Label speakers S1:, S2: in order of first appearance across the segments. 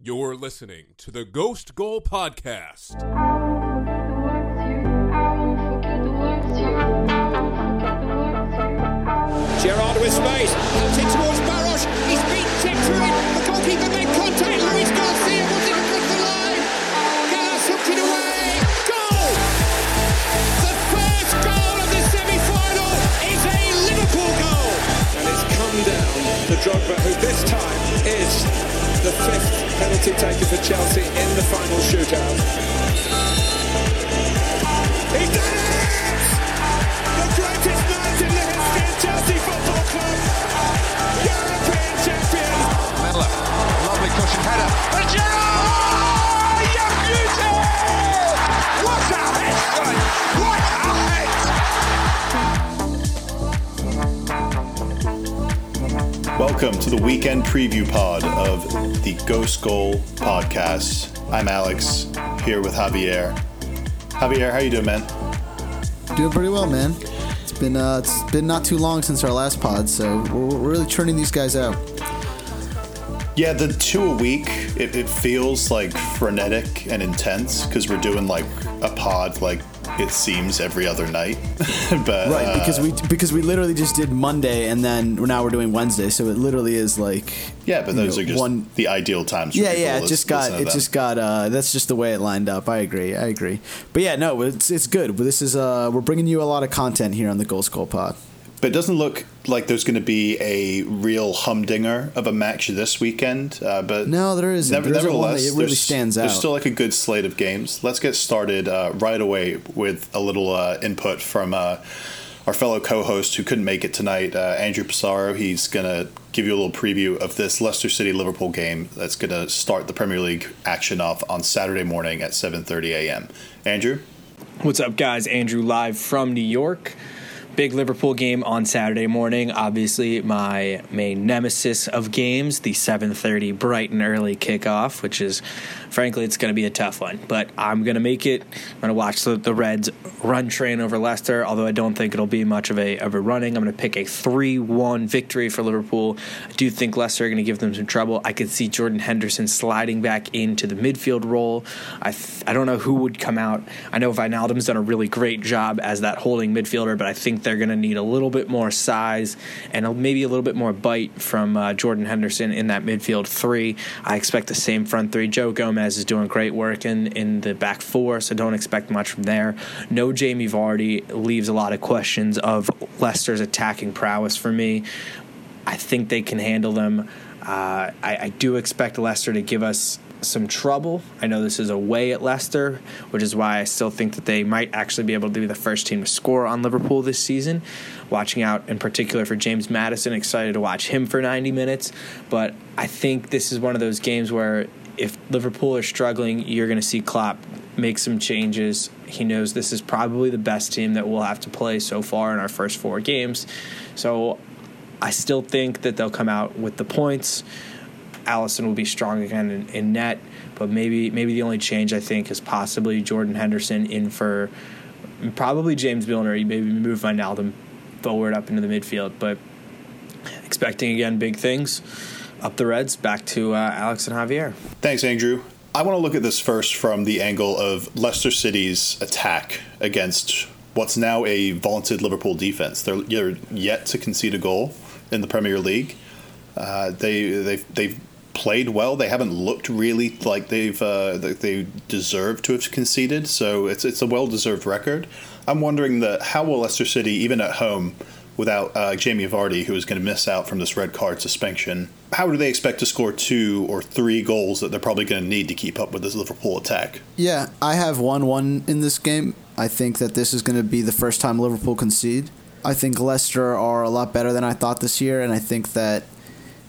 S1: You're listening to the Ghost Goal Podcast.
S2: Gerrard with space, out towards Baroš. He's been checked through it. The goalkeeper made contact. Luis Garcia was it across the line. Gallas hooked it away. Goal! The first goal of the semi-final is a Liverpool goal. And it's come down to Drogba, who this time is the fifth penalty taker for Chelsea in the final shootout. He's done it! The greatest night in the history of Chelsea Football Club. European champions.
S3: Miller, lovely cushion header. And Gerrard! You beauty! What a hit! What a hit!
S4: Welcome to the weekend preview pod of the Ghost Goal podcast. I'm Alex, here with Javier. Javier, how you doing, man?
S5: Doing pretty well, man. It's been uh, it's been not too long since our last pod, so we're, we're really churning these guys out.
S4: Yeah, the two a week, it, it feels like frenetic and intense because we're doing like a pod like it seems every other night. but
S5: Right,
S4: uh,
S5: because we because we literally just did Monday, and then now we're doing Wednesday, so it literally is like
S4: yeah, but those
S5: know,
S4: are just
S5: one.
S4: the ideal times. For
S5: Yeah, yeah, it just got it just got uh that's just the way it lined up. I agree, I agree. But yeah, no, it's it's good. This is uh we're bringing you a lot of content here on the Goal Skull Pod.
S4: But it doesn't look like there's going to be a real humdinger of a match this weekend. Uh, but
S5: No, there isn't.
S4: never-
S5: There isn't one
S4: nevertheless,
S5: that really
S4: there's-
S5: stands
S4: There's
S5: out.
S4: There's still like a good slate of games. Let's get started uh, right away with a little uh, input from uh, our fellow co-host who couldn't make it tonight, uh, Andrew Pissarro. He's going to give you a little preview of this Leicester City Liverpool game that's going to start the Premier League action off on Saturday morning at 7:30 a.m. Andrew.
S6: What's up, guys? Andrew live from New York. Big Liverpool game on Saturday morning. Obviously, my main nemesis of games, the 7:30 bright and early kickoff, which is, frankly, it's going to be a tough one. But I'm going to make it. I'm going to watch the, the Reds run train over Leicester. Although I don't think it'll be much of a of a running. I'm going to pick a 3-1 victory for Liverpool. I do think Leicester are going to give them some trouble. I could see Jordan Henderson sliding back into the midfield role. I th- I don't know who would come out. I know Wijnaldum's done a really great job as that holding midfielder, but I think they're going to need a little bit more size and maybe a little bit more bite from uh, Jordan Henderson in that midfield three. I expect the same front three. Joe Gomez is doing great work in, in the back four, so don't expect much from there. No Jamie Vardy leaves a lot of questions of Leicester's attacking prowess for me. I think they can handle them. Uh, I, I do expect Leicester to give us some trouble. I know this is away at Leicester, which is why I still think that they might actually be able to be the first team to score on Liverpool this season. Watching out in particular for James Maddison, excited to watch him for 90 minutes. But I think this is one of those games where if Liverpool are struggling, you're going to see Klopp make some changes. He knows this is probably the best team that we'll have to play so far in our first four games. So I still think that they'll come out with the points. Alisson will be strong again in, in net, but maybe maybe the only change I think is possibly Jordan Henderson in for probably James Milner. You maybe move Wijnaldum forward up into the midfield, but expecting again big things. Up the Reds, back to uh, Alex and Javier.
S4: Thanks, Andrew. I want to look at this first from the angle of Leicester City's attack against what's now a vaunted Liverpool defense. They're, they're yet to concede a goal in the Premier League. Uh, they they've they've played well. They haven't looked really like they've uh, they deserve to have conceded. So it's it's a well deserved record. I'm wondering that how will Leicester City even at home without uh, Jamie Vardy, who is going to miss out from this red card suspension. How do they expect to score two or three goals that they're probably going to need to keep up with this Liverpool attack?
S5: Yeah, I have one one in this game. I think that this is going to be the first time Liverpool concede. I think Leicester are a lot better than I thought this year, and I think that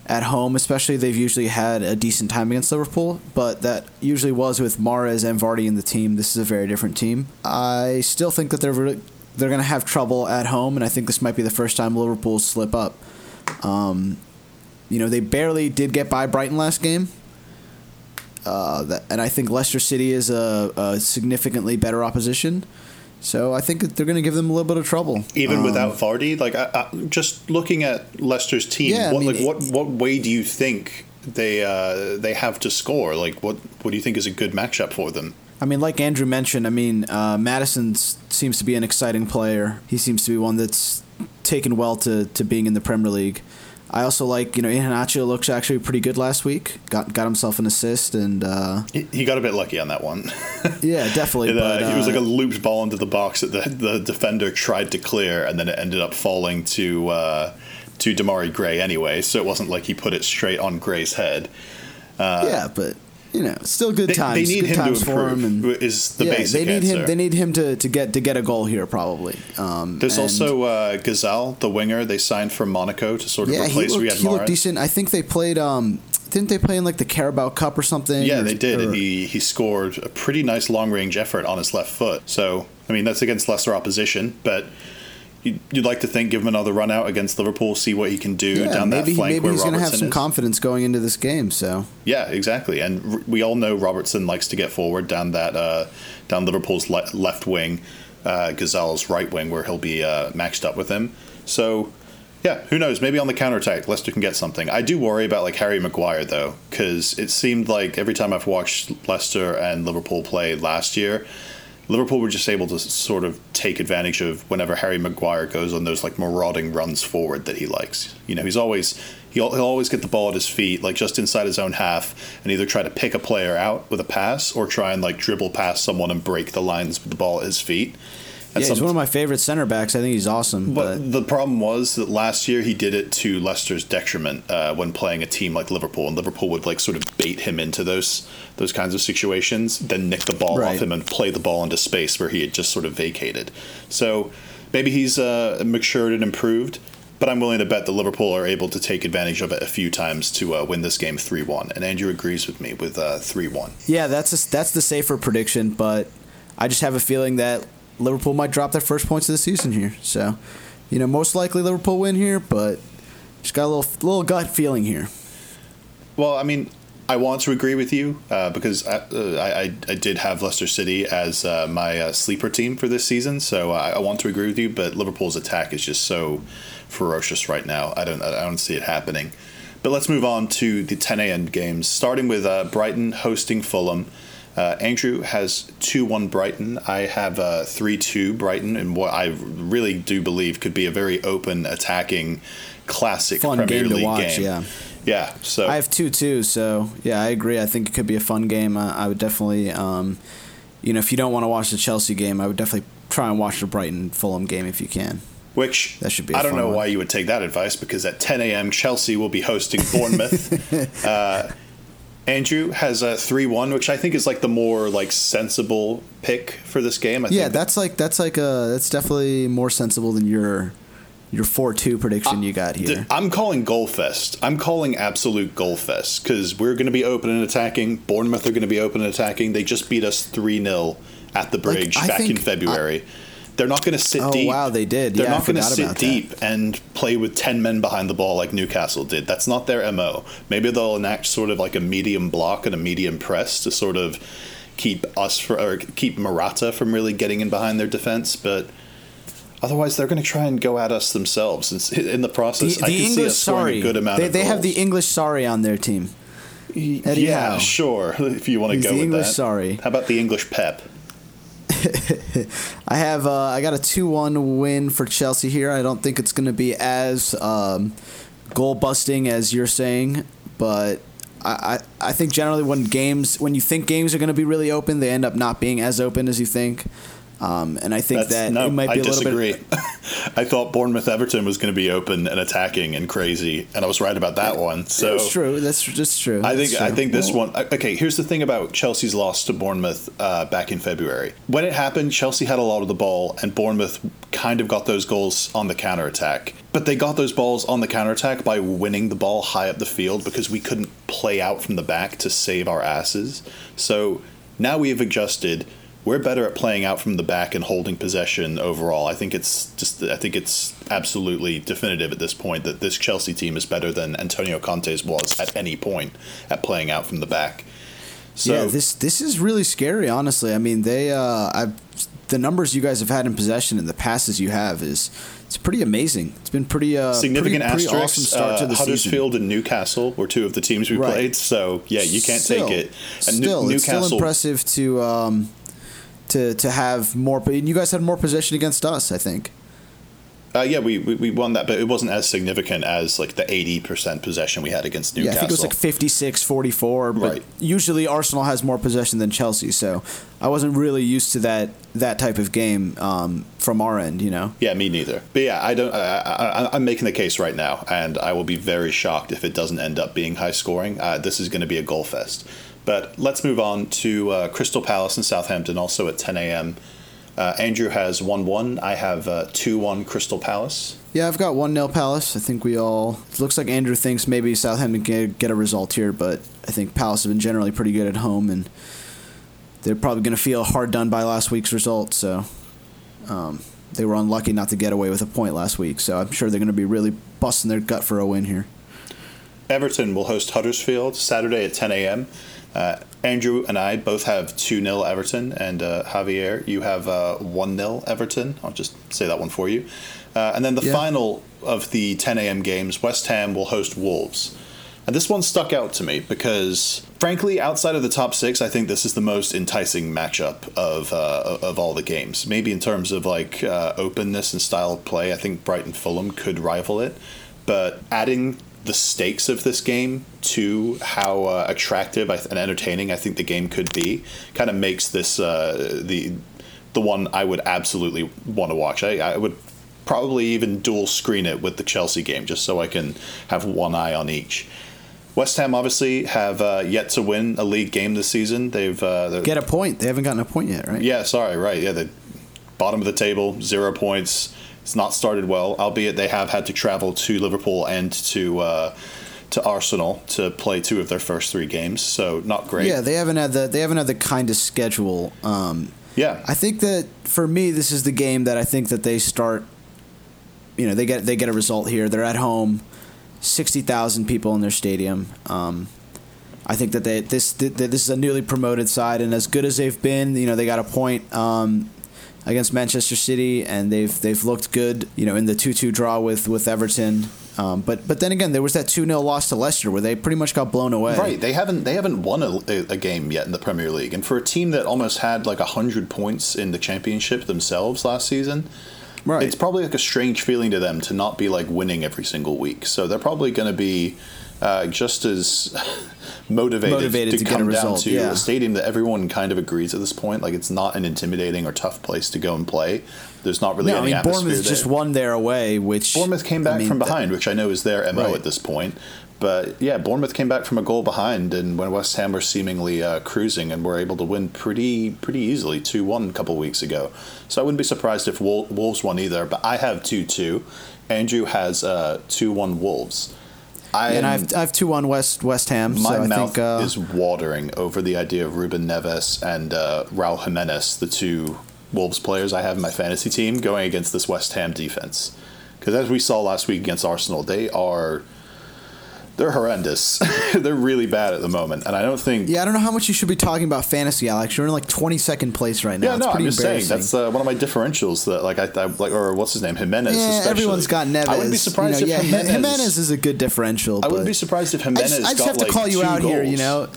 S5: at home, especially, they've usually had a decent time against Liverpool, but that usually was with Mahrez and Vardy in the team. This is a very different team. I still think that they're really, they're going to have trouble at home, and I think this might be the first time Liverpool slip up. Um, you know, they barely did get by Brighton last game. Uh, that, and I think Leicester City is a, a significantly better opposition. So I think that they're going to give them a little bit of trouble.
S4: Even
S5: Um,
S4: without Vardy, like I, I, just looking at Leicester's team,
S5: Yeah, I
S4: what
S5: mean,
S4: like what what way do you think they uh, they have to score. Like, what what do you think is a good matchup for them?
S5: I mean, like Andrew mentioned, I mean, uh, Maddison seems to be an exciting player. He seems to be one that's taken well to, to being in the Premier League. I also like, you know, Iheanacho looks actually pretty good last week. Got got himself an assist and uh,
S4: he, he got a bit lucky on that one.
S5: yeah, definitely.
S4: it, uh,
S5: but,
S4: he was like a
S5: uh,
S4: looped ball into the box that the, the defender tried to clear, and then it ended up falling to uh, to Demarai Gray anyway. So it wasn't like he put it straight on Gray's head.
S5: yeah, but you know, still good
S4: They,
S5: times.
S4: they need
S5: good
S4: him to improve.
S5: him, and
S4: is the
S5: yeah,
S4: basic
S5: they need
S4: answer.
S5: him. They need him to, to get to get a goal here probably. Um,
S4: There's also uh, Ghezzal, the winger they signed from Monaco to sort of
S5: yeah, he
S4: replace
S5: looked,
S4: Riyad
S5: he looked decent. I think they played. Um, didn't they play in like the Carabao Cup or something?
S4: Yeah,
S5: Or-
S4: they did,
S5: or-
S4: and he he scored a pretty nice long range effort on his left foot. So I mean that's against lesser opposition, but. You'd, you'd like to think, give him another run out against Liverpool, see what he can do
S5: yeah,
S4: down
S5: maybe
S4: that flank
S5: maybe
S4: where
S5: he's going to have some
S4: is.
S5: confidence going into this game. So
S4: Yeah, exactly. And r- we all know Robertson likes to get forward down that uh, down Liverpool's le- left wing, uh, Ghezzal's right wing, where he'll be uh, matched up with him. So, yeah, who knows? Maybe on the counterattack, Leicester can get something. I do worry about like Harry Maguire though, because it seemed like every time I've watched Leicester and Liverpool play last year. Liverpool were just able to sort of take advantage of whenever Harry Maguire goes on those like marauding runs forward that he likes. You know, he's always he'll, he'll always get the ball at his feet, like just inside his own half, and either try to pick a player out with a pass or try and like dribble past someone and break the lines with the ball at his feet. And
S5: yeah, he's one of my favorite center backs. I think he's awesome.
S4: but
S5: But,
S4: the problem was that last year he did it to Leicester's detriment uh, when playing a team like Liverpool, and Liverpool would like sort of bait him into those those kinds of situations, then nick the ball
S5: Right.
S4: off him and play the ball into space where he had just sort of vacated. So maybe he's uh, matured and improved. But I'm willing to bet that Liverpool are able to take advantage of it a few times to uh, win this game 3 1. And Andrew agrees with me with 3 1.
S5: yeah, that's a, that's the safer prediction. But I just have a feeling that Liverpool might drop their first points of the season here. So, you know, most likely Liverpool win here, but just got a little little gut feeling here.
S4: Well, I mean, I want to agree with you uh, because I, uh, I, I did have Leicester City as uh, my uh, sleeper team for this season, so I, I want to agree with you. But Liverpool's attack is just so ferocious right now. I don't I don't see it happening. But let's move on to the 10 a.m. games, starting with uh, Brighton hosting Fulham. Uh, Andrew has 2 1 Brighton. I have uh, 3 2 Brighton, and what I really do believe could be a very open, attacking, classic
S5: Fun
S4: Premier
S5: game to watch,
S4: game.
S5: yeah.
S4: Yeah, so
S5: I have 2 2. so yeah, I agree. I think it could be a fun game. I, I would definitely, um, you know, if you don't want to watch the Chelsea game, I would definitely try and watch the Brighton Fulham game if you can.
S4: Which
S5: That should be
S4: I don't know
S5: one.
S4: why you would take that advice because at 10 a.m. Chelsea will be hosting Bournemouth. uh, Andrew has a three-one, which I think is like the more like sensible pick for this game. I
S5: Yeah,
S4: think
S5: that's like that's like a that's definitely more sensible than your your four two prediction you got
S4: Th-
S5: here.
S4: I'm calling goal fest. I'm calling absolute goal fest because we're going to be open and attacking. Bournemouth are going to be open and attacking. They just beat us three 0 at the bridge
S5: I
S4: back in
S5: think-
S4: February. They're not going to sit
S5: Oh,
S4: deep.
S5: wow, they did.
S4: They're
S5: Yeah,
S4: not going to sit
S5: about that.
S4: deep and play with ten men behind the ball like Newcastle did. That's not their mo. Maybe they'll enact sort of like a medium block and a medium press to sort of keep us for or keep Morata from really getting in behind their defense, but. Otherwise, they're going to try and go at us themselves. And in the process,
S5: The,
S4: I
S5: the
S4: can see
S5: English
S4: us
S5: sorry,
S4: a good amount
S5: they, they have the. English Sarri on their team. Eddie
S4: yeah,
S5: Howe.
S4: sure. If you want to
S5: He's
S4: go
S5: the
S4: with
S5: English
S4: that.
S5: sorry.
S4: How about the English Pep?
S5: I have uh, I got a two one win for Chelsea here. I don't think it's going to be as um, goal busting as you're saying, but I, I I think generally when games when you think games are going to be really open, they end up not being as open as you think. Um, and I think
S4: That's,
S5: that
S4: no,
S5: it might
S4: I
S5: be a little
S4: disagree.
S5: bit.
S4: I thought Bournemouth Everton was going to be open and attacking and crazy, and I was right about that one. So
S5: That's true. That's just true.
S4: I
S5: That's
S4: think I think this one. Okay, here's the thing about Chelsea's loss to Bournemouth uh, back in February. When it happened, Chelsea had a lot of the ball, and Bournemouth kind of got those goals on the counter attack. But they got those balls on the counter attack by winning the ball high up the field because we couldn't play out from the back to save our asses. So now we have adjusted. We're better at playing out from the back and holding possession overall. I think it's just I think it's absolutely definitive at this point that this Chelsea team is better than Antonio Conte's was at any point at playing out from the back. So
S5: yeah, this this is really scary. Honestly, I mean they uh, I the numbers you guys have had in possession and the passes you have is it's pretty amazing. It's been pretty uh,
S4: Significant
S5: pretty, pretty awesome start to
S4: uh,
S5: the
S4: Huddersfield
S5: season.
S4: and Newcastle were two of the teams we
S5: Right.
S4: played. So yeah, you can't
S5: Still-
S4: take it. And New-
S5: still, it's still
S4: Newcastle.
S5: impressive to um, to to have more. And you guys had more possession against us, I think.
S4: Uh, yeah, we, we we won that, but it wasn't as significant as like the eighty percent possession we had against Newcastle.
S5: Yeah, I think it was like 56 44, but
S4: Right.
S5: usually Arsenal has more possession than Chelsea, so I wasn't really used to that that type of game um, from our end, you know.
S4: Yeah, me neither. But yeah, I don't. I, I, I'm making the case right now, and I will be very shocked if it doesn't end up being high scoring. Uh, this is going to be a goal fest. But let's move on to uh, Crystal Palace and Southampton, also at 10 a.m. Uh, Andrew has 1 1. I have uh, 2 1 Crystal Palace.
S5: Yeah, I've got 1 0 Palace. I think we all. It looks like Andrew thinks maybe Southampton can get a result here, but I think Palace have been generally pretty good at home, and they're probably going to feel hard done by last week's result, so. Um, they were unlucky not to get away with a point last week, so I'm sure they're going to be really busting their gut for a win here.
S4: Everton will host Huddersfield Saturday at 10 a.m. Uh, Andrew and I both have 2 0 Everton, and uh, Javier, you have 1 0 Everton. I'll just say that one for you. Uh, and then the
S5: Yeah.
S4: final of the 10 a.m. games, West Ham will host Wolves. And this one stuck out to me because, frankly, outside of the top six, I think this is the most enticing matchup of uh, of all the games. Maybe in terms of like uh, openness and style of play, I think Brighton Fulham could rival it. But adding the stakes of this game to how uh, attractive and entertaining I think the game could be kind of makes this uh, the the one I would absolutely want to watch. I, I would probably even dual screen it with the Chelsea game just so I can have one eye on each. West Ham obviously have uh, yet to win a league game this season. They've uh,
S5: Get a point. They haven't gotten a point yet, right?
S4: yeah, sorry, right. Yeah, the bottom of the table, zero points. It's not started well, albeit they have had to travel to Liverpool and to uh, to Arsenal to play two of their first three games. So not great.
S5: Yeah, they haven't had the they haven't had the kind of schedule. Um,
S4: yeah.
S5: I think that for me, this is the game that I think that they start. You know, they get they get a result here. They're at home, sixty thousand people in their stadium. Um, I think that they this this is a newly promoted side, and as good as they've been, you know, they got a point um, against Manchester City, and they've they've looked good. You know, in the two two draw with with Everton. Um, but but then again, there was that two 0 loss to Leicester where they pretty much got blown away.
S4: Right, they haven't they haven't won a, a game yet in the Premier League, and for a team that almost had like hundred points in the Championship themselves last season,
S5: Right.
S4: it's probably like a strange feeling to them to not be like winning every single week. So they're probably going to be uh, just as motivated,
S5: Motivated
S4: to,
S5: to
S4: come
S5: result,
S4: down to
S5: yeah.
S4: a stadium that everyone kind of agrees at this point. Like it's not an intimidating or tough place to go and play. There's not really
S5: no, I mean Bournemouth
S4: there.
S5: just won their away, which
S4: Bournemouth came back
S5: I mean,
S4: from
S5: that-
S4: behind, which I know is their mo
S5: Right.
S4: at this point. But yeah, Bournemouth came back from a goal behind, and when West Ham were seemingly uh, cruising and were able to win pretty pretty easily, two one a couple weeks ago. So I wouldn't be surprised if Wolves won either. But I have two two. Andrew has uh, two one Wolves. I
S5: and I've I've two on West West Ham.
S4: my
S5: so I
S4: mouth
S5: think uh,
S4: is watering over the idea of Ruben Neves and uh, Raul Jimenez, the two Wolves players I have in my fantasy team, going against this West Ham defense. Because as we saw last week against Arsenal, they are they're horrendous. they're really bad at the moment, and I don't think.
S5: yeah, I don't know how much you should be talking about fantasy, Alex. You're in like 22nd place right now.
S4: Yeah,
S5: it's
S4: no, I'm
S5: pretty
S4: just saying that's uh, one of my differentials. That like I, I like, or what's his name, Jimenez.
S5: yeah,
S4: especially.
S5: everyone's got Neves.
S4: I wouldn't be surprised
S5: you know,
S4: if
S5: yeah,
S4: Jimenez.
S5: Jimenez is a good differential.
S4: I wouldn't be surprised if Jimenez.
S5: I just, I just have to call you out here. You know,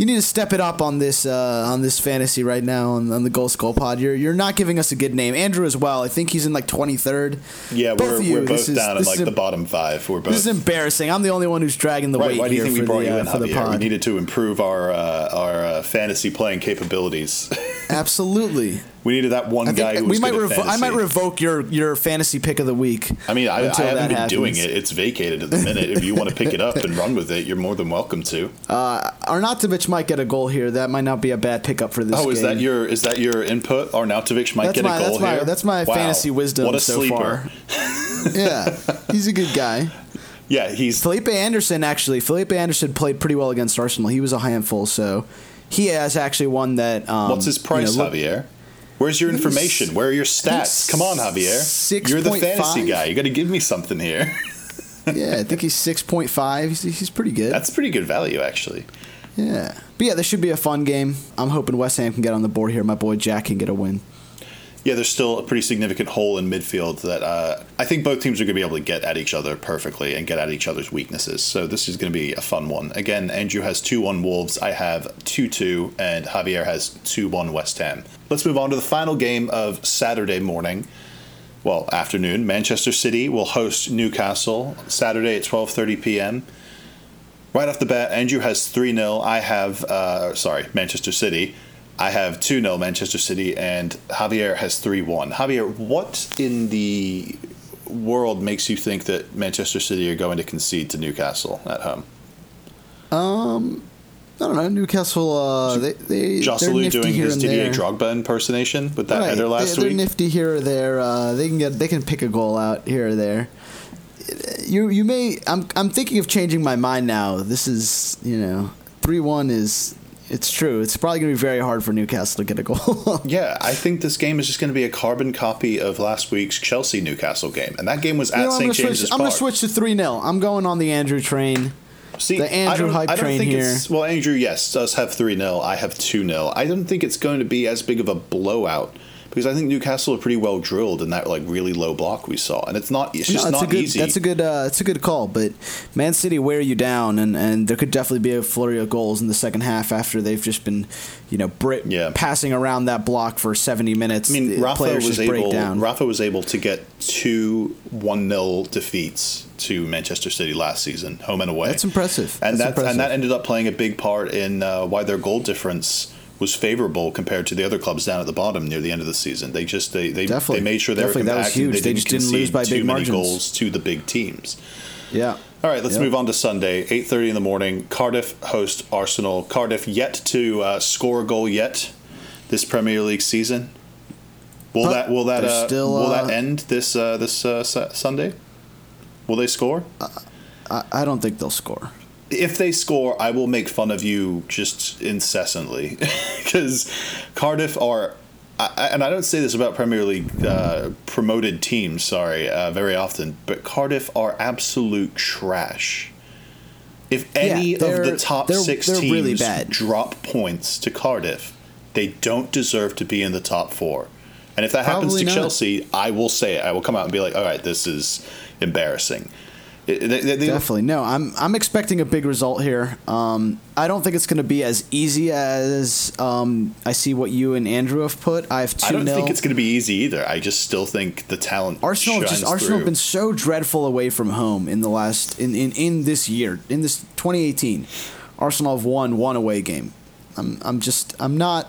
S5: you need to step it up on this uh, on this fantasy right now on, on the Goal Skull Pod. You're you're not giving us a good name. Andrew as well. I think he's in like 23rd.
S4: Yeah,
S5: Both
S4: we're,
S5: you,
S4: we're both
S5: is-
S4: down in like
S5: is
S4: the bottom five. We're both
S5: This is embarrassing. I'm the only one who's dragging the
S4: Right.
S5: weight
S4: Why do you
S5: here
S4: think we
S5: for
S4: brought
S5: the,
S4: you
S5: uh, for the
S4: Javier? We needed to improve our uh, our uh, fantasy playing capabilities.
S5: Absolutely.
S4: We needed that one
S5: I
S4: guy who was
S5: we might revo- I might revoke your your fantasy pick of the week.
S4: I mean, I, I haven't been doing it. It's vacated at the minute. if you want to pick it up and run with it, you're more than welcome to.
S5: Arnautovic might get a goal here. That might not be a bad pickup for this.
S4: Oh, is that your is that your input? Arnautovic might
S5: That's
S4: get
S5: my-
S4: a goal
S5: that's my- that's my
S4: Wow.
S5: fantasy wisdom
S4: What a
S5: so
S4: sleeper.
S5: far. yeah, he's a good guy.
S4: Yeah, he's
S5: Felipe Anderson actually. Felipe Anderson played pretty well against Arsenal. He was a handful, so he has actually one that. Um,
S4: what's his price,
S5: you know,
S4: Javier? Where's your information? Where are your stats? Come on, Javier.
S5: Six
S4: You're the fantasy guy. You got to give me something here.
S5: yeah, I think he's six point five. He's, he's pretty good.
S4: That's pretty good value, actually.
S5: yeah, but yeah, this should be a fun game. I'm hoping West Ham can get on the board here. My boy Jack can get a win.
S4: Yeah, there's still a pretty significant hole in midfield that uh, I think both teams are going to be able to get at each other perfectly and get at each other's weaknesses. So this is going to be a fun one. Again, Andrew has 2 1 Wolves, I have 2 2, and Javier has 2 1 West Ham. Let's move on to the final game of Saturday morning. Well, afternoon. Manchester City will host Newcastle Saturday at 12:30 p.m. Right off the bat, Andrew has 3 0. I have, uh, sorry, Manchester City. I have 2 0 Manchester City, and Javier has 3 1. Javier, what in the world makes you think that Manchester City are going to concede to Newcastle at home?
S5: Um, I don't know. Newcastle, uh, they they nifty
S4: doing his Didier
S5: there.
S4: Drogba impersonation with that
S5: Right.
S4: header last
S5: they,
S4: week.
S5: They're nifty here or there. Uh, they can get they can pick a goal out here or there. You you may I'm I'm thinking of changing my mind now. This is you know three one is it's true. It's probably gonna be very hard for Newcastle to get a goal.
S4: Yeah, I think this game is just going to be a carbon copy of last week's Chelsea Newcastle game, and that game was at
S5: You know, I'm
S4: St James's
S5: switch.
S4: Park.
S5: I'm gonna switch to three 0 I'm going on the Andrew train.
S4: See,
S5: the Andrew hype
S4: I
S5: train
S4: think
S5: here.
S4: It's, well, Andrew, yes, does have 3 0. I have 2 0. I don't think it's going to be as big of a blowout because I think Newcastle are pretty well drilled in that like really low block we saw, and it's not. It's just
S5: No, that's
S4: not
S5: a good,
S4: easy.
S5: That's a good. Uh, it's a good call. But Man City wear you down, and, and there could definitely be a flurry of goals in the second half after they've just been, you know, bri-
S4: Yeah.
S5: passing around that block for seventy minutes.
S4: I mean, Rafa was able. Rafa was able to get two one 0 defeats to Manchester City last season, home and away.
S5: That's impressive.
S4: and
S5: That's
S4: that
S5: impressive.
S4: and that ended up playing a big part in uh, why their goal difference was favorable compared to the other clubs down at the bottom near the end of the season. They just they they,
S5: Definitely.
S4: they made sure they were
S5: Definitely. That was huge.
S4: They,
S5: They
S4: didn't
S5: just didn't lose by
S4: too
S5: big
S4: many
S5: margins.
S4: goals to the big teams.
S5: yeah.
S4: All right, let's
S5: Yep.
S4: move on to Sunday, eight thirty in the morning. Cardiff host Arsenal. Cardiff yet to uh, score a goal yet this Premier League season. Will
S5: But
S4: that will that uh,
S5: still,
S4: will
S5: uh,
S4: that end this uh, this uh, Sunday? Will they score?
S5: I, I don't think they'll score.
S4: If they score, I will make fun of you just incessantly because Cardiff are. I, and I don't say this about Premier League uh, promoted teams, sorry, uh, very often, but Cardiff are absolute trash. If any of the top
S5: they're-
S4: 6
S5: they're
S4: teams
S5: really
S4: drop points to Cardiff, they don't deserve to be in the top four. And if that happens to
S5: not.
S4: Chelsea, I will say it. I will come out and be like, all right, this is embarrassing. They- they- they-
S5: Definitely no. I'm I'm expecting a big result here. Um, I don't think it's going to be as easy as um, I see what you and Andrew have put. I have two
S4: I don't
S5: 0
S4: think it's going to be easy either. I just still think the talent
S5: Arsenal just Arsenal have been so dreadful away from home in the last in, in, in this year in this 2018. Arsenal have won one away game. I'm I'm just I'm not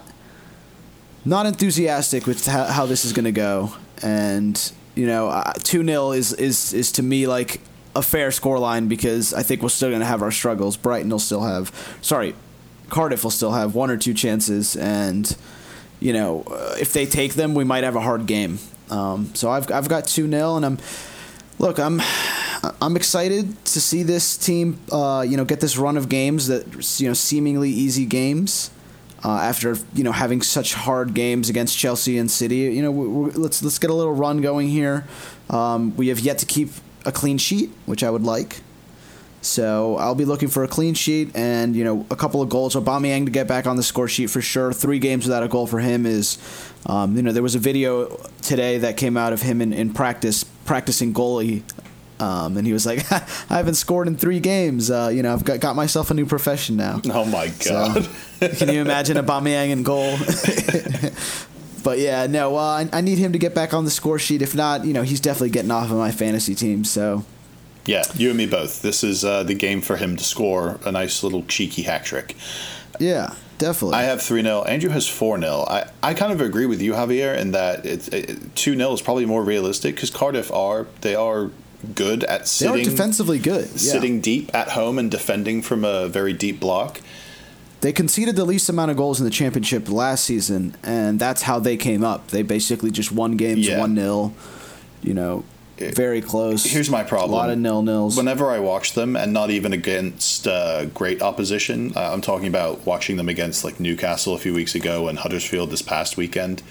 S5: not enthusiastic with how, how this is going to go, and you know two 0 is is is to me like a fair scoreline because I think we're still going to have our struggles. Brighton will still have sorry, Cardiff will still have one or two chances, and you know, if they take them, we might have a hard game. Um, so I've I've got two 0 and I'm look I'm I'm excited to see this team uh, you know get this run of games that you know seemingly easy games. Uh, after you know having such hard games against Chelsea and City, you know we, we, let's let's get a little run going here. Um, we have yet to keep a clean sheet, which I would like. So I'll be looking for a clean sheet and you know a couple of goals. Aubameyang to get back on the score sheet for sure. Three games without a goal for him is, um, you know, there was a video today that came out of him in, in practice practicing goalie, um, and he was like, "I haven't scored in three games. Uh, you know, I've got, got myself a new profession now."
S4: Oh my god!
S5: So, can you imagine Aubameyang in goal? but yeah, no, uh, I, I need him to get back on the score sheet. If not, you know, he's definitely getting off of my fantasy team. So.
S4: yeah, you and me both. This is uh, the game for him to score a nice little cheeky hat trick.
S5: Yeah, definitely.
S4: I have 3 0. Andrew has 4 0. I, I kind of agree with you, Javier, in that it's it, 2 0 is probably more realistic because Cardiff are they are good at sitting.
S5: They are defensively good. Yeah.
S4: sitting deep at home and defending from a very deep block.
S5: They conceded the least amount of goals in the championship last season, and that's how they came up. They basically just won games
S4: Yeah.
S5: one 0 You know, very close.
S4: Here's my problem.
S5: A lot of nil nils.
S4: Whenever I watch them, and not even against uh, great opposition, uh, I'm talking about watching them against like Newcastle a few weeks ago and Huddersfield this past weekend.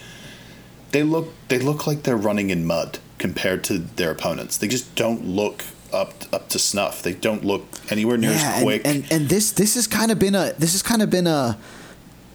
S4: They look they look like they're running in mud compared to their opponents. They just don't look up up to snuff. They don't look anywhere near
S5: yeah,
S4: as quick.
S5: And, and and this this has kind of been a this has kind of been a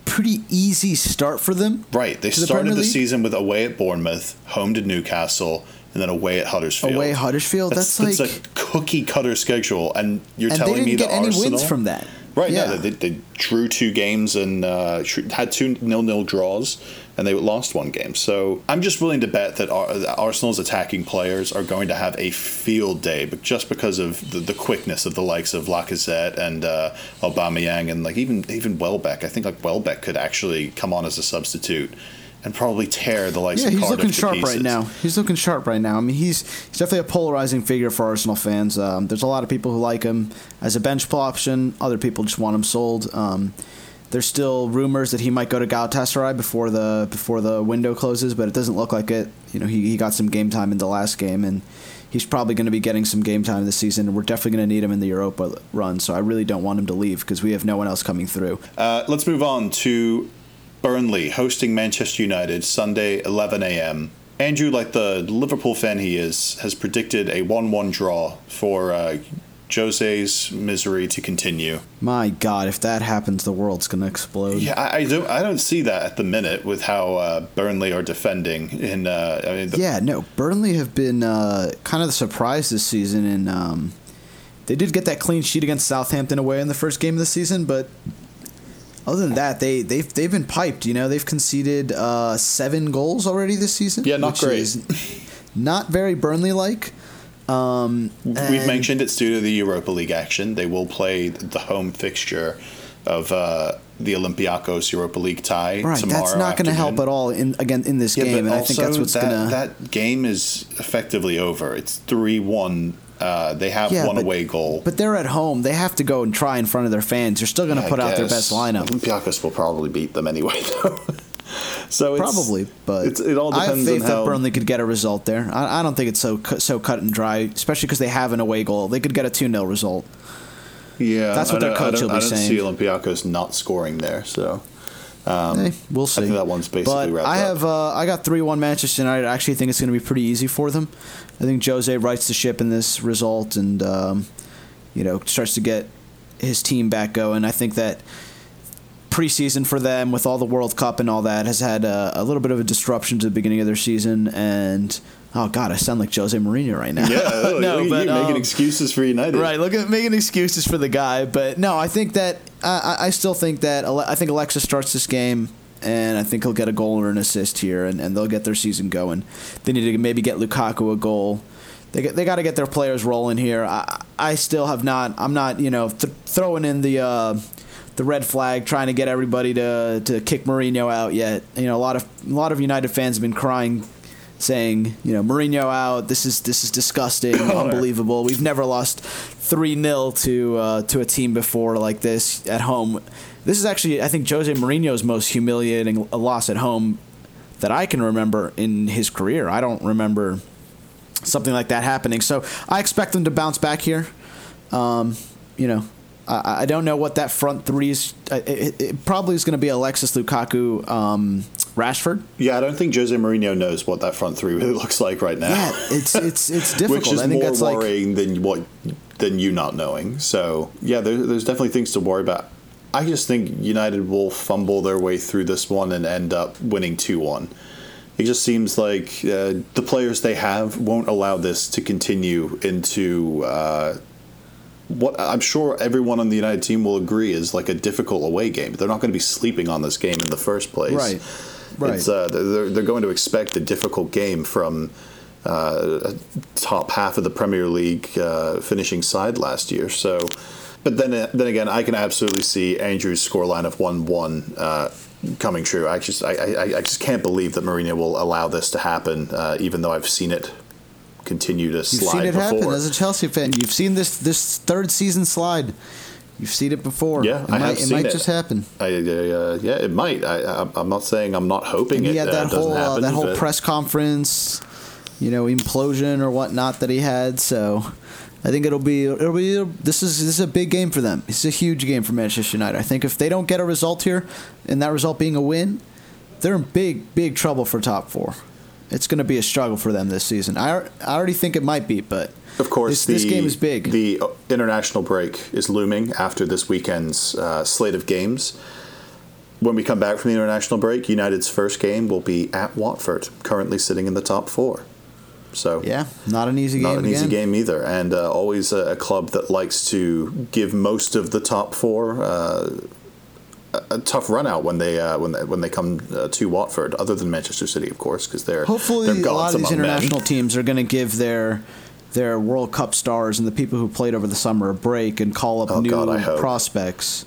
S5: pretty easy start for them.
S4: Right. They
S5: to the
S4: started the season with away at Bournemouth, home to Newcastle, and then away at Huddersfield.
S5: Away at Huddersfield? That's
S4: that's
S5: like-
S4: a cookie cutter schedule, and you're
S5: and they
S4: telling
S5: didn't
S4: me
S5: get
S4: that
S5: any
S4: Arsenal
S5: wins from that.
S4: Right.
S5: Yeah.
S4: Yeah. They, they drew two games and uh, had two nil-nil draws, and they lost one game. So I'm just willing to bet that Arsenal's attacking players are going to have a field day, but just because of the, the quickness of the likes of Lacazette and uh, Aubameyang, and like even even Welbeck. I think like Welbeck could actually come on as a substitute. And probably tear the likes
S5: Yeah,
S4: of
S5: he's looking sharp
S4: pieces.
S5: right now. He's looking sharp right now. I mean, he's he's definitely a polarizing figure for Arsenal fans. Um, there's a lot of people who like him as a bench pull option. Other people just want him sold. Um, there's still rumors that he might go to Galatasaray before the before the window closes, but it doesn't look like it. You know, he, he got some game time in the last game, and he's probably going to be getting some game time this season. We're definitely going to need him in the Europa run. So I really don't want him to leave because we have no one else coming through.
S4: Uh, let's move on to Burnley hosting Manchester United Sunday, 11 a.m. Andrew, like the Liverpool fan he is, has predicted a 1 1 draw for uh, Jose's misery to continue.
S5: My God, if that happens, the world's going to explode.
S4: Yeah, I, I don't. I don't see that at the minute with how uh, Burnley are defending. In uh, I mean, the,
S5: Yeah, no. Burnley have been uh, kind of the surprise this season, and um, they did get that clean sheet against Southampton away in the first game of the season. But other than that, they they've they've been piped. You know, they've conceded uh, seven goals already this season.
S4: Yeah, not great.
S5: not very Burnley like. Um,
S4: We've mentioned it's due to the Europa League action. They will play the home fixture of uh, the Olympiacos Europa League tie
S5: right.
S4: tomorrow.
S5: That's not going to help at all in again in this game, and I think that's what's
S4: that,
S5: going to.
S4: that game is effectively over. It's three one. Uh, they have
S5: Yeah,
S4: one
S5: but-
S4: away goal.
S5: But they're at home. They have to go and try in front of their fans. They're still going to
S4: I
S5: put out their best lineup.
S4: Olympiacos will probably beat them anyway, though. so it's,
S5: Probably, but
S4: it all
S5: I have
S4: depends
S5: faith
S4: on how.
S5: that Burnley could get a result there. I, I don't think it's so so cut and dry, especially because they have an away goal. They could get a 2 0 result.
S4: yeah,
S5: that's what
S4: I
S5: their
S4: I
S5: coach will be
S4: I don't
S5: saying.
S4: see Olympiacos not scoring there. So
S5: Hey, we'll see.
S4: Um, think that one's basically
S5: but
S4: wrapped
S5: I
S4: up.
S5: have uh, I got three one Manchester United. I actually think it's going to be pretty easy for them. I think Jose rights the ship in this result, and um, you know starts to get his team back going. I think that preseason for them with all the World Cup and all that has had a, a little bit of a disruption to the beginning of their season and. Oh God, I sound like Jose Mourinho right now.
S4: yeah, look,
S5: no,
S4: look
S5: but
S4: you making
S5: um,
S4: excuses for United.
S5: Right, look at making excuses for the guy, but no, I think that I, I still think that I think Alexis starts this game, and I think he'll get a goal or an assist here, and, and they'll get their season going. They need to maybe get Lukaku a goal. They get, they got to get their players rolling here. I I still have not. I'm not you know th- throwing in the. Uh, the red flag, trying to get everybody to, to kick Mourinho out yet. You know, a lot of a lot of United fans have been crying saying, you know, Mourinho out. This is this is disgusting, unbelievable. We've never lost three 0 to uh, to a team before like this at home. This is actually, I think, Jose Mourinho's most humiliating loss at home that I can remember in his career. I don't remember something like that happening. So I expect them to bounce back here. Um, you know, I, I don't know what that front three is. uh, It, it probably is going to be Alexis Lukaku, um, Rashford.
S4: Yeah, I don't think Jose Mourinho knows what that front three really looks like right now.
S5: Yeah, it's it's it's difficult.
S4: Which is
S5: I think
S4: more
S5: that's like
S4: worrying than what than you not knowing. So yeah, there, there's definitely things to worry about. I just think United will fumble their way through this one and end up winning two one. It just seems like uh, the players they have won't allow this to continue into uh, what I'm sure everyone on the United team will agree is like a difficult away game. They're not going to be sleeping on this game in the first place.
S5: Right. Right.
S4: It's, uh, they're, they're going to expect a difficult game from uh, top half of the Premier League uh, finishing side last year. So, but then then again, I can absolutely see Andrew's scoreline of one one uh, coming true. I just I, I, I just can't believe that Mourinho will allow this to happen, uh, even though I've seen it continue to slide.
S5: You've seen it
S4: before.
S5: happen as a Chelsea fan. You've seen this this third season slide. You've seen it before.
S4: Yeah,
S5: it
S4: I
S5: might,
S4: have
S5: it might
S4: it.
S5: just happen.
S4: I, uh, yeah, it might. I, I'm not saying I'm not hoping
S5: And
S4: it
S5: he had
S4: uh,
S5: that
S4: doesn't
S5: whole uh,
S4: happen.
S5: that whole press conference, you know, implosion or whatnot that he had. So I think it'll be it'll be this is this is a big game for them. It's a huge game for Manchester United. I think if they don't get a result here, and that result being a win, they're in big big trouble for top four. It's going to be a struggle for them this season. I, I already think it might be, but
S4: Of course,
S5: this,
S4: the,
S5: this game is big.
S4: The uh, international break is looming after this weekend's uh, slate of games. when we come back from the international break, United's first game will be at Watford, currently sitting in the top four. So
S5: Yeah, not an easy
S4: not
S5: game.
S4: Not an easy game either, and uh, always a, a club that likes to give most of the top four uh, a, tough run out when they uh, when they, when they come uh, to Watford. Other than Manchester City, of course, because they're
S5: Hopefully,
S4: they're
S5: a lot of these
S4: among men.
S5: international teams are going to give their their World Cup stars and the people who played over the summer a break and call up
S4: Oh,
S5: new
S4: God,
S5: prospects.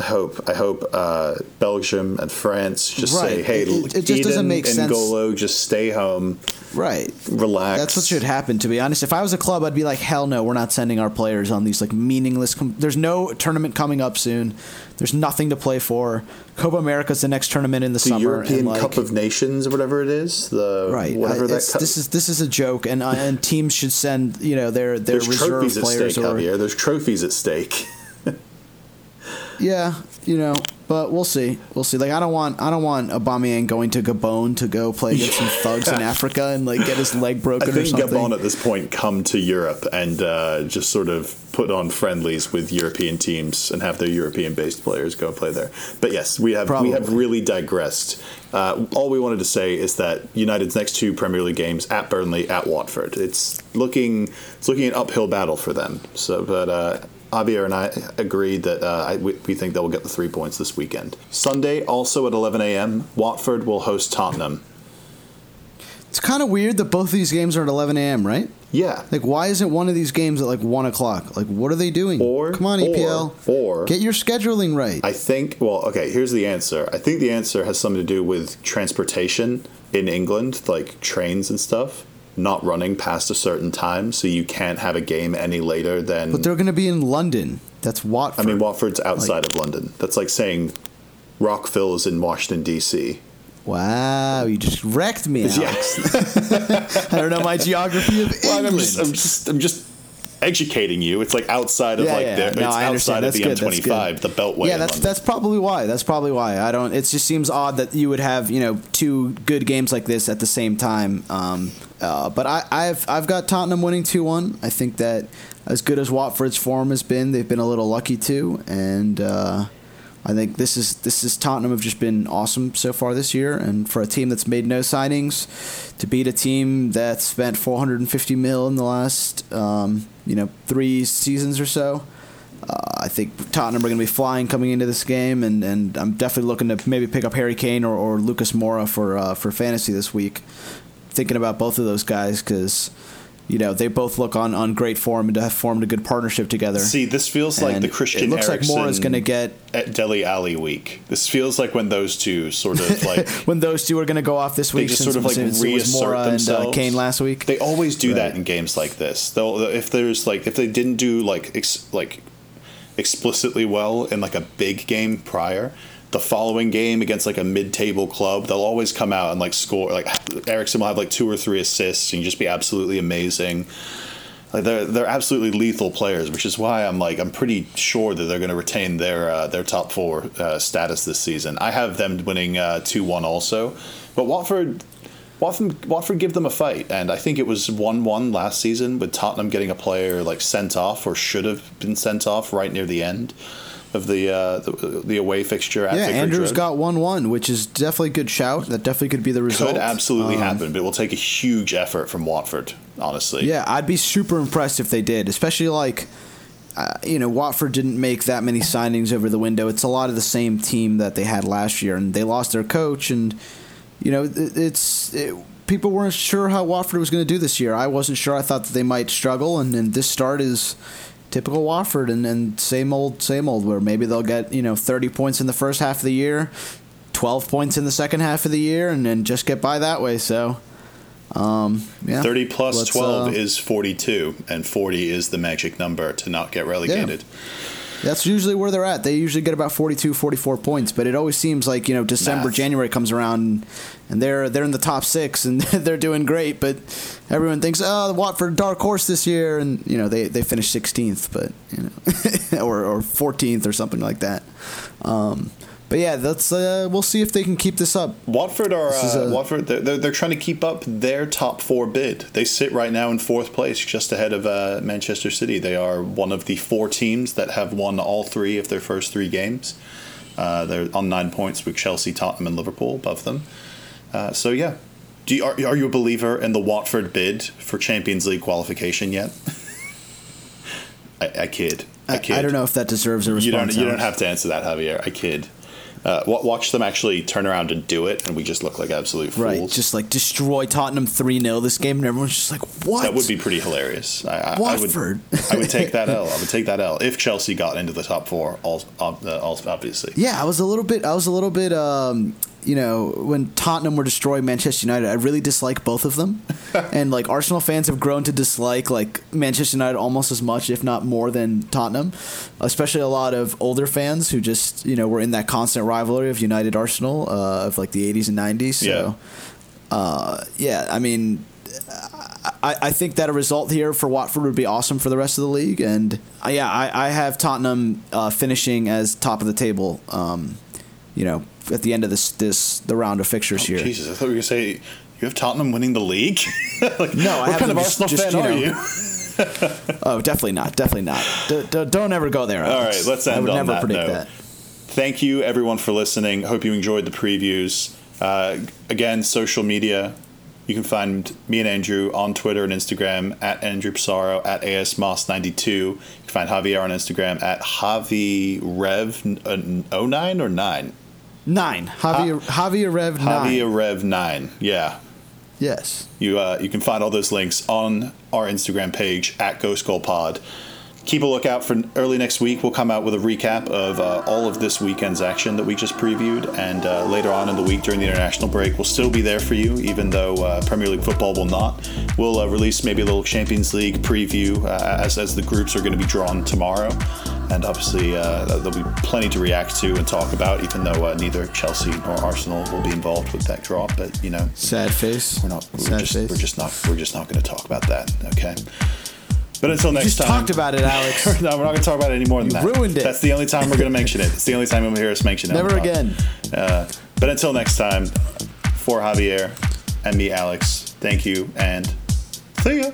S4: I hope I hope uh, Belgium and France just say, "Hey,
S5: It- it just doesn't make
S4: and
S5: sense.
S4: Golo, just stay home,
S5: Right.
S4: relax."
S5: That's what should happen. To be honest, if I was a club, I'd be like, hell no, we're not sending our players on these like meaningless. Com- There's no tournament coming up soon. There's nothing to play for. Copa America's the next tournament in the,
S4: the
S5: summer.
S4: European
S5: like,
S4: Cup of Nations or whatever it is. The
S5: Right.
S4: whatever
S5: I-
S4: that. cup-
S5: this is this is a joke, and uh, and teams should send you know their their
S4: There's
S5: reserve
S4: trophies at
S5: players
S4: stake,
S5: or
S4: Javier. There's trophies at stake.
S5: Yeah, you know, but we'll see. We'll see. Like I don't want I don't want Aubameyang going to Gabon to go play against some thugs in Africa and like get his leg
S4: I
S5: broken or
S4: think. Gabon at this point come to Europe and uh, just sort of put on friendlies with European teams and have their European-based players go play there. But yes, we have we have really digressed. Uh, all we wanted to say is that United's next two Premier League games at Burnley, at Watford. It's looking it's looking an uphill battle for them. So, but. Uh, Javier and I agreed that uh, I, we, we think they will get the three points this weekend. Sunday, also at 11 a.m., Watford will host Tottenham.
S5: It's kind of weird that both of these games are at 11 a.m. Right?
S4: Yeah,
S5: Like, why isn't one of these games at like one o'clock? Like, what are they doing?
S4: Or-
S5: come on,
S4: or-
S5: EPL,
S4: or-
S5: get your scheduling right.
S4: I think, well, okay, here's the answer. I think the answer has something to do with transportation in England, like trains and stuff, not running past a certain time, so you can't have a game any later than.
S5: but they're going to be in London. That's Watford.
S4: I mean, Watford's outside of London. That's like saying Rockville is in Washington, D.C.
S5: wow, you just wrecked me,
S4: Yeah.
S5: I don't know my geography of
S4: Well,
S5: England.
S4: I'm just, I'm just, I'm just educating you. It's like outside of
S5: Yeah,
S4: like
S5: yeah.
S4: the,
S5: No,
S4: it's outside of
S5: That's
S4: the
S5: good. That's
S4: M25,
S5: good.
S4: the Beltway.
S5: Yeah, that's that's probably why. That's probably why. I don't. It just seems odd that you would have you know two good games like this at the same time. Um, uh, but I, I've I've got Tottenham winning two one. I think that as good as Watford's form has been, they've been a little lucky too, and. Uh, I think this is this is Tottenham have just been awesome so far this year, and for a team that's made no signings, to beat a team that spent 450 mil in the last um, you know three seasons or so, uh, I think Tottenham are going to be flying coming into this game, and, and I'm definitely looking to maybe pick up Harry Kane or, or Lucas Moura for uh, for fantasy this week. Thinking about both of those guys because you know they both look on, on great form and to have formed a good partnership together.
S4: See, this feels like the Christian
S5: It looks
S4: Eriksen
S5: like Moura's going to get
S4: at Dele Alli week. This feels like when those two sort of like
S5: when those two are going to go off this week.
S4: they
S5: just
S4: sort of like reassert
S5: Moura and uh,
S4: themselves.
S5: Kane last week.
S4: They always do that in games like this. They'll if there's like if they didn't do like ex, like explicitly well in like a big game prior, the following game against like a mid-table club, they'll always come out and like score. Like Eriksen will have like two or three assists and just be absolutely amazing. Like they're they're absolutely lethal players, which is why I'm like I'm pretty sure that they're going to retain their uh, their top four uh, status this season. I have them winning two one also, but Watford. Watford, Watford give them a fight, and I think it was one-one last season with Tottenham getting a player like sent off or should have been sent off right near the end of the uh, the, the away fixture at
S5: yeah,
S4: Vicarage
S5: Andrews
S4: Road.
S5: got one one, which is definitely a good shout. That definitely could be the result.
S4: could absolutely
S5: Um,
S4: happen, but it will take a huge effort from Watford, honestly.
S5: Yeah, I'd be super impressed if they did, especially like. Uh, you know, Watford didn't make that many signings over the window. It's a lot of the same team that they had last year, and they lost their coach. And you know, it, it's it, people weren't sure how Watford was going to do this year. I wasn't sure. I thought that they might struggle, and, and this start is typical Watford, and, and same old, same old. Where maybe they'll get you know thirty points in the first half of the year, twelve points in the second half of the year, and then just get by that way. So. Um, yeah.
S4: 30 plus
S5: Let's,
S4: 12
S5: uh,
S4: is 42, and 40 is the magic number to not get relegated.
S5: That's usually where they're at. They usually get about 42, 44 points, but it always seems like, you know, December,
S4: Math.
S5: January comes around and they're they're in the top 6 and they're doing great, but everyone thinks, "Oh, the Watford dark horse this year." And, you know, they they finished 16th, but, you know, or or 14th or something like that. Um, but yeah, that's uh, we'll see if they can keep this up.
S4: Watford are uh,
S5: a-
S4: Watford. They're, they're, they're trying to keep up their top four bid. They sit right now in fourth place, just ahead of uh, Manchester City. They are one of the four teams that have won all three of their first three games. Uh, they're on nine points with Chelsea, Tottenham, and Liverpool above them. Uh, so yeah, do you, are, are you a believer in the Watford bid for Champions League qualification yet? I, I kid. I
S5: I,
S4: kid.
S5: I don't know if that deserves a response.
S4: You don't. You don't have to answer that, Javier. I kid. Uh, watch them actually turn around and do it, and we just look like absolute fools.
S5: Right, just like destroy Tottenham 3 0 this game, and everyone's just like, what?
S4: that would be pretty hilarious. I, I,
S5: Watford.
S4: I would. I would take that L. I would take that L if Chelsea got into the top four. All, uh, all obviously.
S5: Yeah, I was a little bit. I was a little bit. Um, you know, when Tottenham were destroying Manchester United, I really dislike both of them, and like Arsenal fans have grown to dislike like Manchester United almost as much, if not more, than Tottenham. Especially a lot of older fans who just you know were in that constant rivalry of United Arsenal uh, of like the '80s and '90s. So,
S4: Yeah.
S5: uh, yeah, I mean. I, I think that a result here for Watford would be awesome for the rest of the league, and uh, yeah, I, I have Tottenham uh, finishing as top of the table. Um, you know, at the end of this this the round of fixtures here.
S4: Jesus, I thought you were gonna say you have Tottenham winning the league. like,
S5: No, I
S4: what
S5: have
S4: kind of Arsenal
S5: just,
S4: fan
S5: you
S4: are you?
S5: Oh, definitely not, definitely not. D- d- don't ever go there.
S4: All
S5: Alex.
S4: right, let's end
S5: I would
S4: on
S5: never
S4: that
S5: predict
S4: note.
S5: that.
S4: Thank you, everyone, for listening. Hope you enjoyed the previews. Uh, again, social media. You can find me and Andrew on Twitter and Instagram at Andrew Pissarro at ASMoss92. You can find Javier on Instagram at JaviRev09 or 9?
S5: Nine. Javier Javier Rev nine.
S4: Javier Rev 9. Yeah.
S5: Yes.
S4: You uh, you can find all those links on our Instagram page at Ghost Goal Pod. Keep a lookout for early next week. We'll come out with a recap of uh, all of this weekend's action that we just previewed, and uh, later on in the week during the international break, we'll still be there for you, even though uh, Premier League football will not. We'll uh, release maybe a little Champions League preview uh, as as the groups are going to be drawn tomorrow, and obviously uh, there'll be plenty to react to and talk about, even though uh, neither Chelsea nor Arsenal will be involved with that draw. But you know,
S5: Sad face.
S4: we're not. We're
S5: Sad
S4: just,
S5: face.
S4: we're just not. We're just not going to talk about that. Okay. But until next time.
S5: just
S4: time.
S5: talked about it, Alex.
S4: no, we're not going to talk about it any more than that.
S5: ruined it.
S4: That's the only time we're going to mention it. It's the only time you'll hear us mention it.
S5: Never again.
S4: Uh, but until next time, for Javier and me, Alex. Thank you and see ya.